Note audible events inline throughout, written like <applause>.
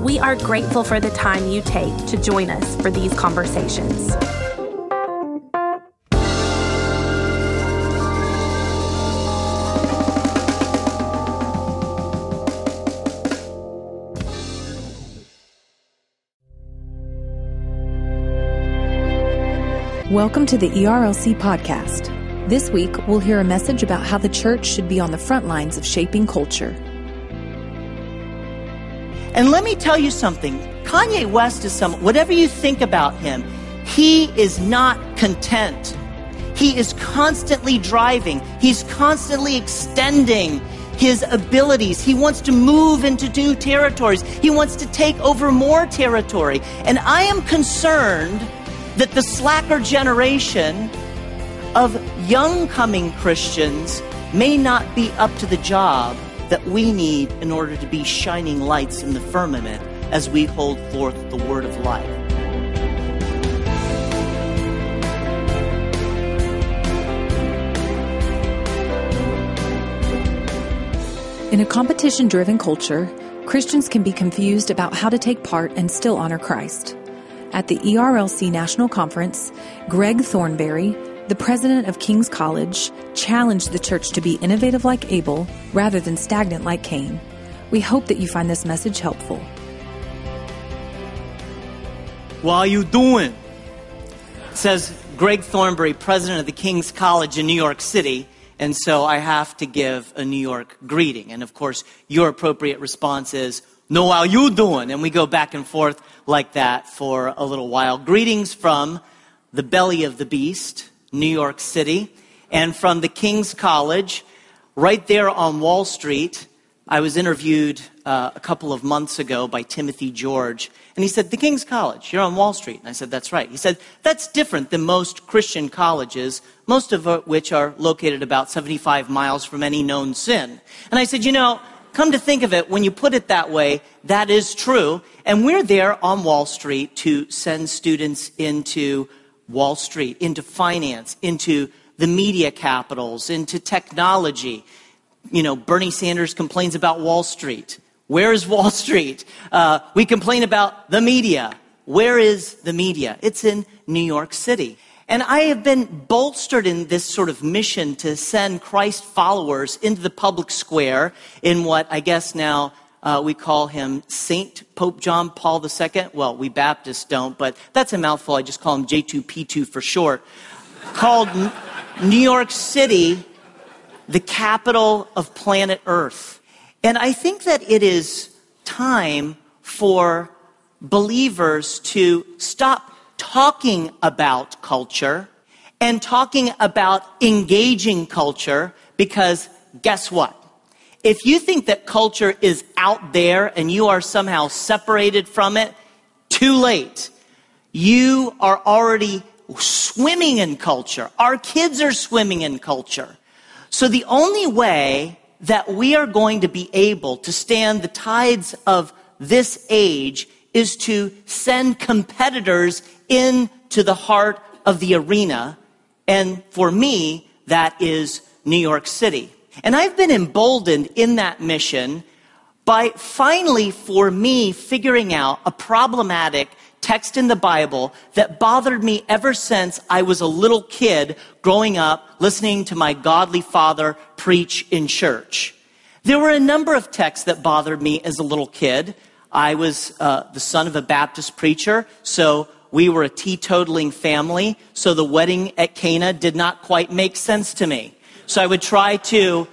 We are grateful for the time you take to join us for these conversations. Welcome to the ERLC podcast. This week, we'll hear a message about how the church should be on the front lines of shaping culture. And let me tell you something Kanye West is some, whatever you think about him, he is not content. He is constantly driving, he's constantly extending his abilities. He wants to move into new territories, he wants to take over more territory. And I am concerned that the slacker generation of young coming Christians may not be up to the job that we need in order to be shining lights in the firmament as we hold forth the word of life. In a competition driven culture, Christians can be confused about how to take part and still honor Christ. At the ERLC National Conference, Greg Thornbury, the president of King's College challenged the church to be innovative like Abel rather than stagnant like Cain. We hope that you find this message helpful. What are you doing? Says Greg Thornbury, president of the King's College in New York City. And so I have to give a New York greeting. And of course, your appropriate response is, No, how you doing? And we go back and forth like that for a little while. Greetings from the belly of the beast, New York City, and from the King's College, right there on Wall Street. I was interviewed uh, a couple of months ago by Timothy George, and he said, The King's College, you're on Wall Street. And I said, That's right. He said, That's different than most Christian colleges, most of which are located about 75 miles from any known sin. And I said, You know, come to think of it, when you put it that way, that is true. And we're there on Wall Street to send students into Wall Street, into finance, into the media capitals, into technology. You know, Bernie Sanders complains about Wall Street. Where is Wall <laughs> Street? Uh, we complain about the media. Where is the media? It's in New York City. And I have been bolstered in this sort of mission to send Christ followers into the public square in what I guess now uh, we call him Saint Pope John Paul II. Well, we Baptists don't, but that's a mouthful. I just call him J2P2 for short. Called New York City the capital of planet Earth. And I think that it is time for believers to stop talking about culture and talking about engaging culture because guess what? If you think that culture is out there and you are somehow separated from it, too late. You are already swimming in culture. Our kids are swimming in culture. So the only way that we are going to be able to stand the tides of this age is to send competitors into the heart of the arena. And for me, that is New York City. And I've been emboldened in that mission by finally, for me, figuring out a problematic text in the Bible that bothered me ever since I was a little kid growing up listening to my godly father preach in church. There were a number of texts that bothered me as a little kid. I was uh, the son of a Baptist preacher, so we were a teetotaling family, so the wedding at Cana did not quite make sense to me. So I would try to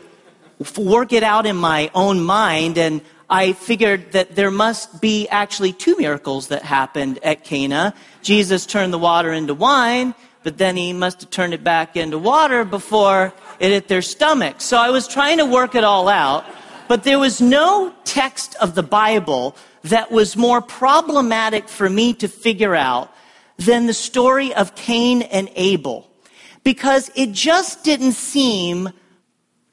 work it out in my own mind, and I figured that there must be actually two miracles that happened at Cana. Jesus turned the water into wine, but then he must have turned it back into water before it hit their stomach. So I was trying to work it all out, but there was no text of the Bible that was more problematic for me to figure out than the story of Cain and Abel because it just didn't seem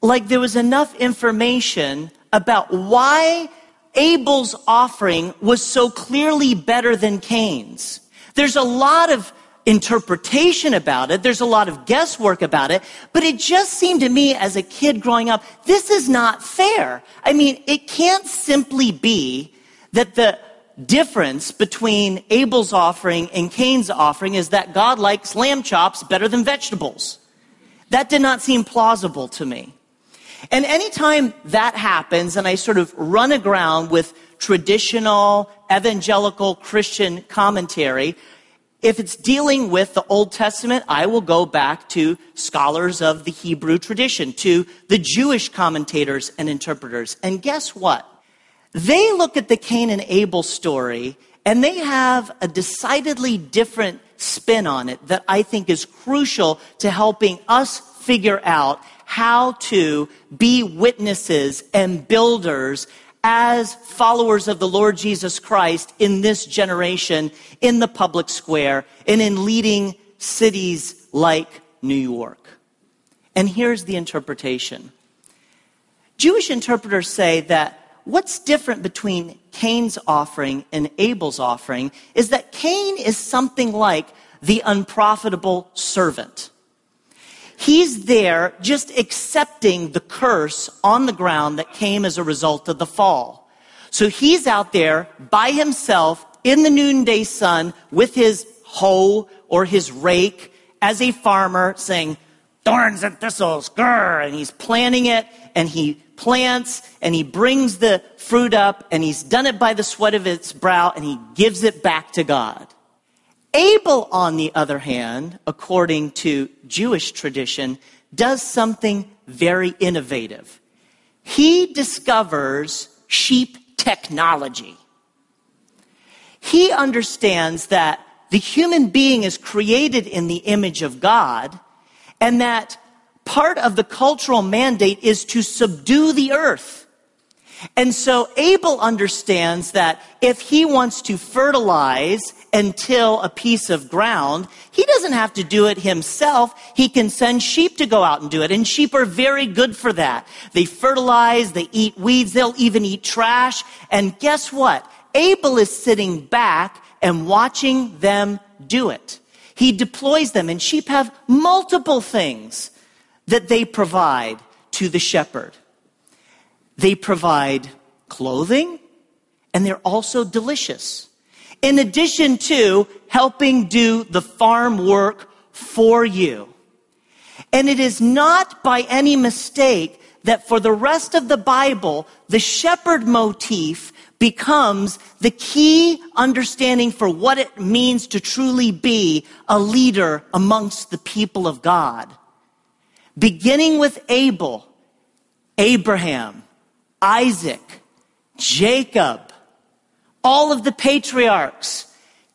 like there was enough information about why Abel's offering was so clearly better than Cain's. There's a lot of interpretation about it. There's a lot of guesswork about it, but it just seemed to me as a kid growing up, this is not fair. I mean, it can't simply be that the difference between Abel's offering and Cain's offering is that God likes lamb chops better than vegetables. That did not seem plausible to me. And anytime that happens and I sort of run aground with traditional evangelical Christian commentary, if it's dealing with the Old Testament, I will go back to scholars of the Hebrew tradition, to the Jewish commentators and interpreters. And guess what? They look at the Cain and Abel story and they have a decidedly different spin on it that I think is crucial to helping us figure out how to be witnesses and builders as followers of the Lord Jesus Christ in this generation, in the public square, and in leading cities like New York. And here's the interpretation Jewish interpreters say that what's different between Cain's offering and Abel's offering is that Cain is something like the unprofitable servant. He's there just accepting the curse on the ground that came as a result of the fall. So he's out there by himself in the noonday sun with his hoe or his rake as a farmer saying, thorns and thistles, grr, and he's planting it and he plants and he brings the fruit up and he's done it by the sweat of his brow and he gives it back to God. Abel, on the other hand, according to Jewish tradition, does something very innovative. He discovers sheep technology. He understands that the human being is created in the image of God and that part of the cultural mandate is to subdue the earth. And so Abel understands that if he wants to fertilize and till a piece of ground, he doesn't have to do it himself. He can send sheep to go out and do it. And sheep are very good for that. They fertilize, they eat weeds, they'll even eat trash. And guess what? Abel is sitting back and watching them do it. He deploys them, and sheep have multiple things that they provide to the shepherd. They provide clothing and they're also delicious. In addition to helping do the farm work for you. And it is not by any mistake that for the rest of the Bible, the shepherd motif becomes the key understanding for what it means to truly be a leader amongst the people of God. Beginning with Abel, Abraham, Isaac, Jacob, all of the patriarchs,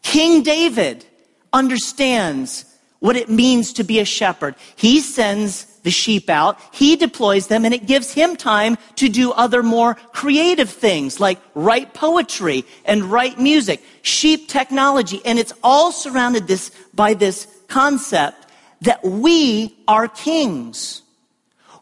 King David understands what it means to be a shepherd. He sends the sheep out, he deploys them, and it gives him time to do other more creative things like write poetry and write music, sheep technology, and it's all surrounded this by this concept that we are kings.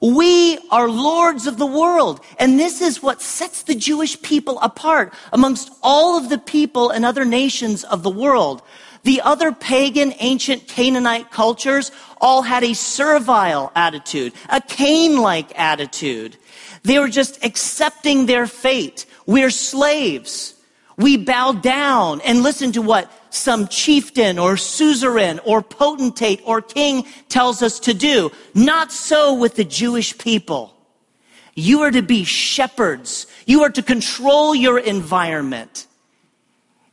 We are lords of the world. And this is what sets the Jewish people apart amongst all of the people and other nations of the world. The other pagan, ancient Canaanite cultures all had a servile attitude, a Cain-like attitude. They were just accepting their fate. We're slaves. We bow down and listen to what some chieftain or suzerain or potentate or king tells us to do. Not so with the Jewish people. You are to be shepherds. You are to control your environment.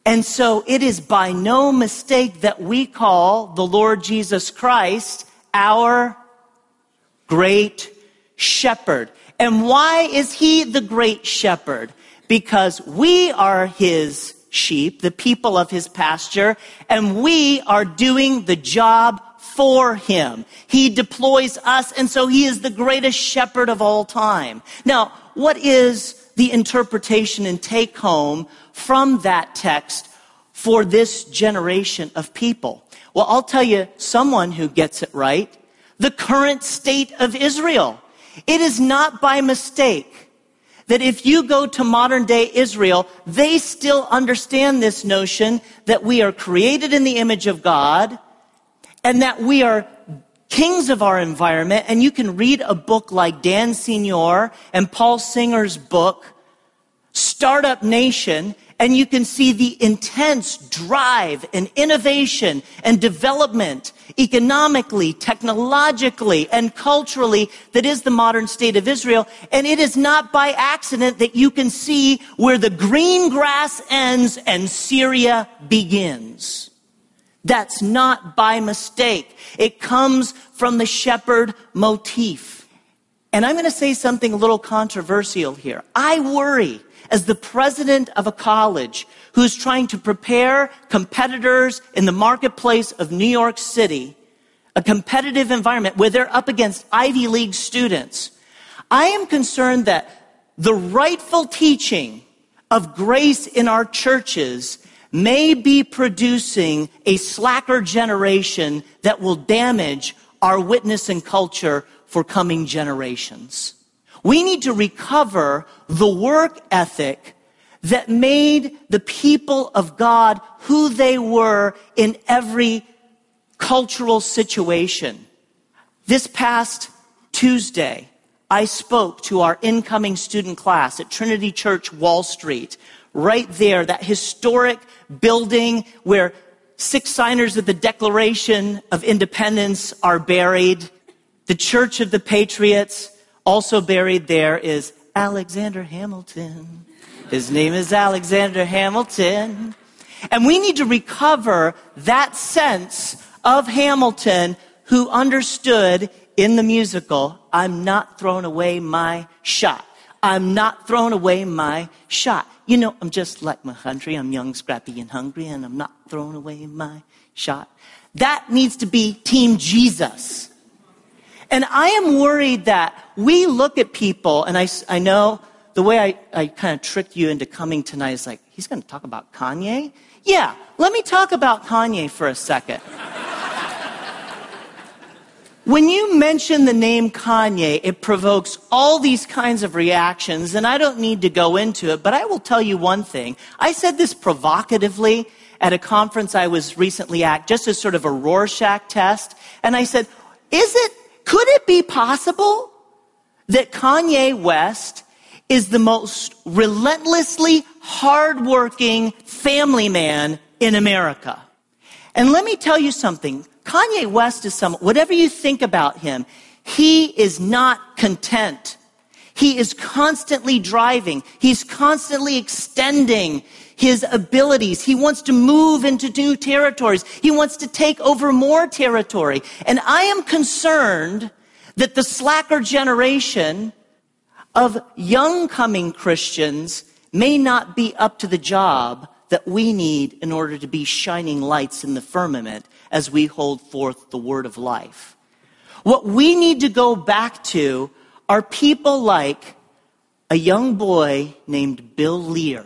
And so it is by no mistake that we call the Lord Jesus Christ our great shepherd. And why is he the great shepherd? Because we are his sheep, the people of his pasture, and we are doing the job for him. He deploys us, and so he is the greatest shepherd of all time. Now, what is the interpretation and take home from that text for this generation of people? Well, I'll tell you someone who gets it right. The current state of Israel. It is not by mistake that if you go to modern day Israel, they still understand this notion that we are created in the image of God and that we are kings of our environment. And you can read a book like Dan Senor and Paul Singer's book, Startup Nation, and you can see the intense drive and innovation and development economically, technologically, and culturally that is the modern state of Israel. And it is not by accident that you can see where the green grass ends and Syria begins. That's not by mistake. It comes from the shepherd motif. And I'm going to say something a little controversial here. I worry as the president of a college who's trying to prepare competitors in the marketplace of New York City, a competitive environment where they're up against Ivy League students. I am concerned that the rightful teaching of grace in our churches may be producing a slacker generation that will damage our witness and culture for coming generations. We need to recover the work ethic that made the people of God who they were in every cultural situation. This past Tuesday, I spoke to our incoming student class at Trinity Church Wall Street, right there, that historic building where six signers of the Declaration of Independence are buried, the Church of the Patriots, also buried there is Alexander Hamilton. His name is Alexander Hamilton. And we need to recover that sense of Hamilton who understood in the musical, I'm not throwing away my shot. I'm not throwing away my shot. You know, I'm just like my country. I'm young, scrappy, and hungry, and I'm not throwing away my shot. That needs to be Team Jesus. And I am worried that we look at people, and I, I know the way I, I kind of tricked you into coming tonight is like, he's going to talk about Kanye? Yeah, let me talk about Kanye for a second. When you mention the name Kanye, it provokes all these kinds of reactions, and I don't need to go into it, but I will tell you one thing. I said this provocatively at a conference I was recently at, just as sort of a Rorschach test, and I said, is it, could it be possible that Kanye West is the most relentlessly hardworking family man in America. And let me tell you something. Kanye West is someone, whatever you think about him, he is not content. He is constantly driving. He's constantly extending his abilities. He wants to move into new territories. He wants to take over more territory. And I am concerned that the slacker generation of young coming Christians may not be up to the job that we need in order to be shining lights in the firmament as we hold forth the word of life. What we need to go back to are people like a young boy named Bill Lear,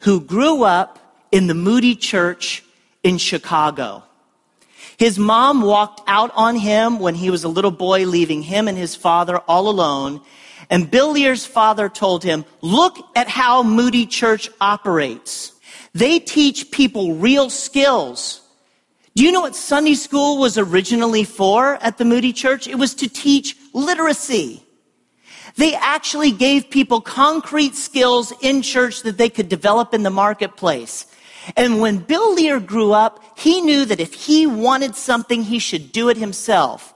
who grew up in the Moody Church in Chicago. His mom walked out on him when he was a little boy, leaving him and his father all alone. And Bill Lear's father told him, look at how Moody Church operates. They teach people real skills. Do you know what Sunday school was originally for at the Moody Church? It was to teach literacy. They actually gave people concrete skills in church that they could develop in the marketplace. And when Bill Lear grew up, he knew that if he wanted something, he should do it himself.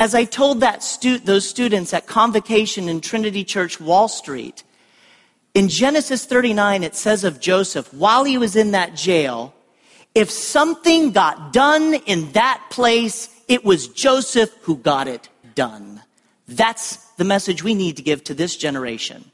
As I told that stu- those students at convocation in Trinity Church, Wall Street, in Genesis 39, it says of Joseph, while he was in that jail, if something got done in that place, it was Joseph who got it done. That's the message we need to give to this generation.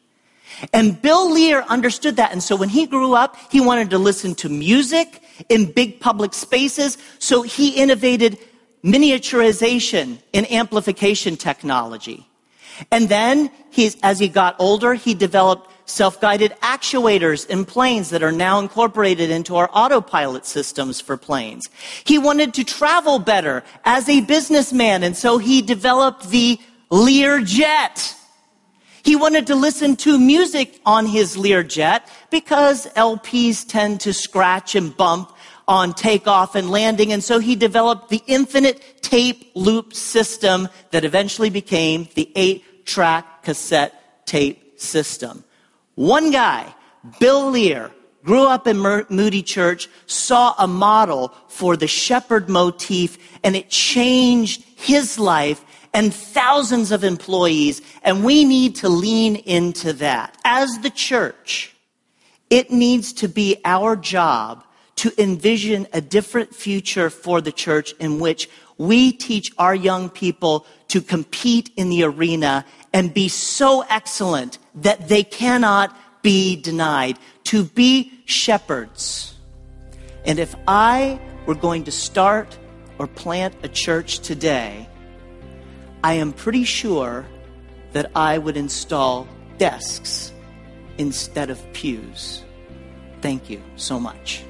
And Bill Lear understood that. And so when he grew up, he wanted to listen to music in big public spaces. So he innovated miniaturization and amplification technology. And then, he's, as he got older, he developed self-guided actuators in planes that are now incorporated into our autopilot systems for planes. He wanted to travel better as a businessman, and so he developed the Learjet. He wanted to listen to music on his Learjet because LPs tend to scratch and bump on takeoff and landing. And so he developed the infinite tape loop system that eventually became the eight track cassette tape system. One guy, Bill Lear, grew up in Moody Church, saw a model for the shepherd motif, and it changed his life and thousands of employees, and we need to lean into that. As the church, it needs to be our job to envision a different future for the church in which we teach our young people to compete in the arena and be so excellent that they cannot be denied, to be shepherds. And if I were going to start or plant a church today, I am pretty sure that I would install desks instead of pews. Thank you so much.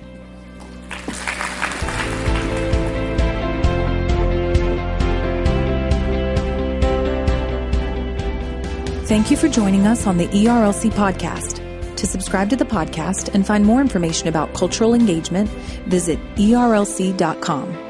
Thank you for joining us on the ERLC podcast. To subscribe to the podcast and find more information about cultural engagement, visit erlc.com.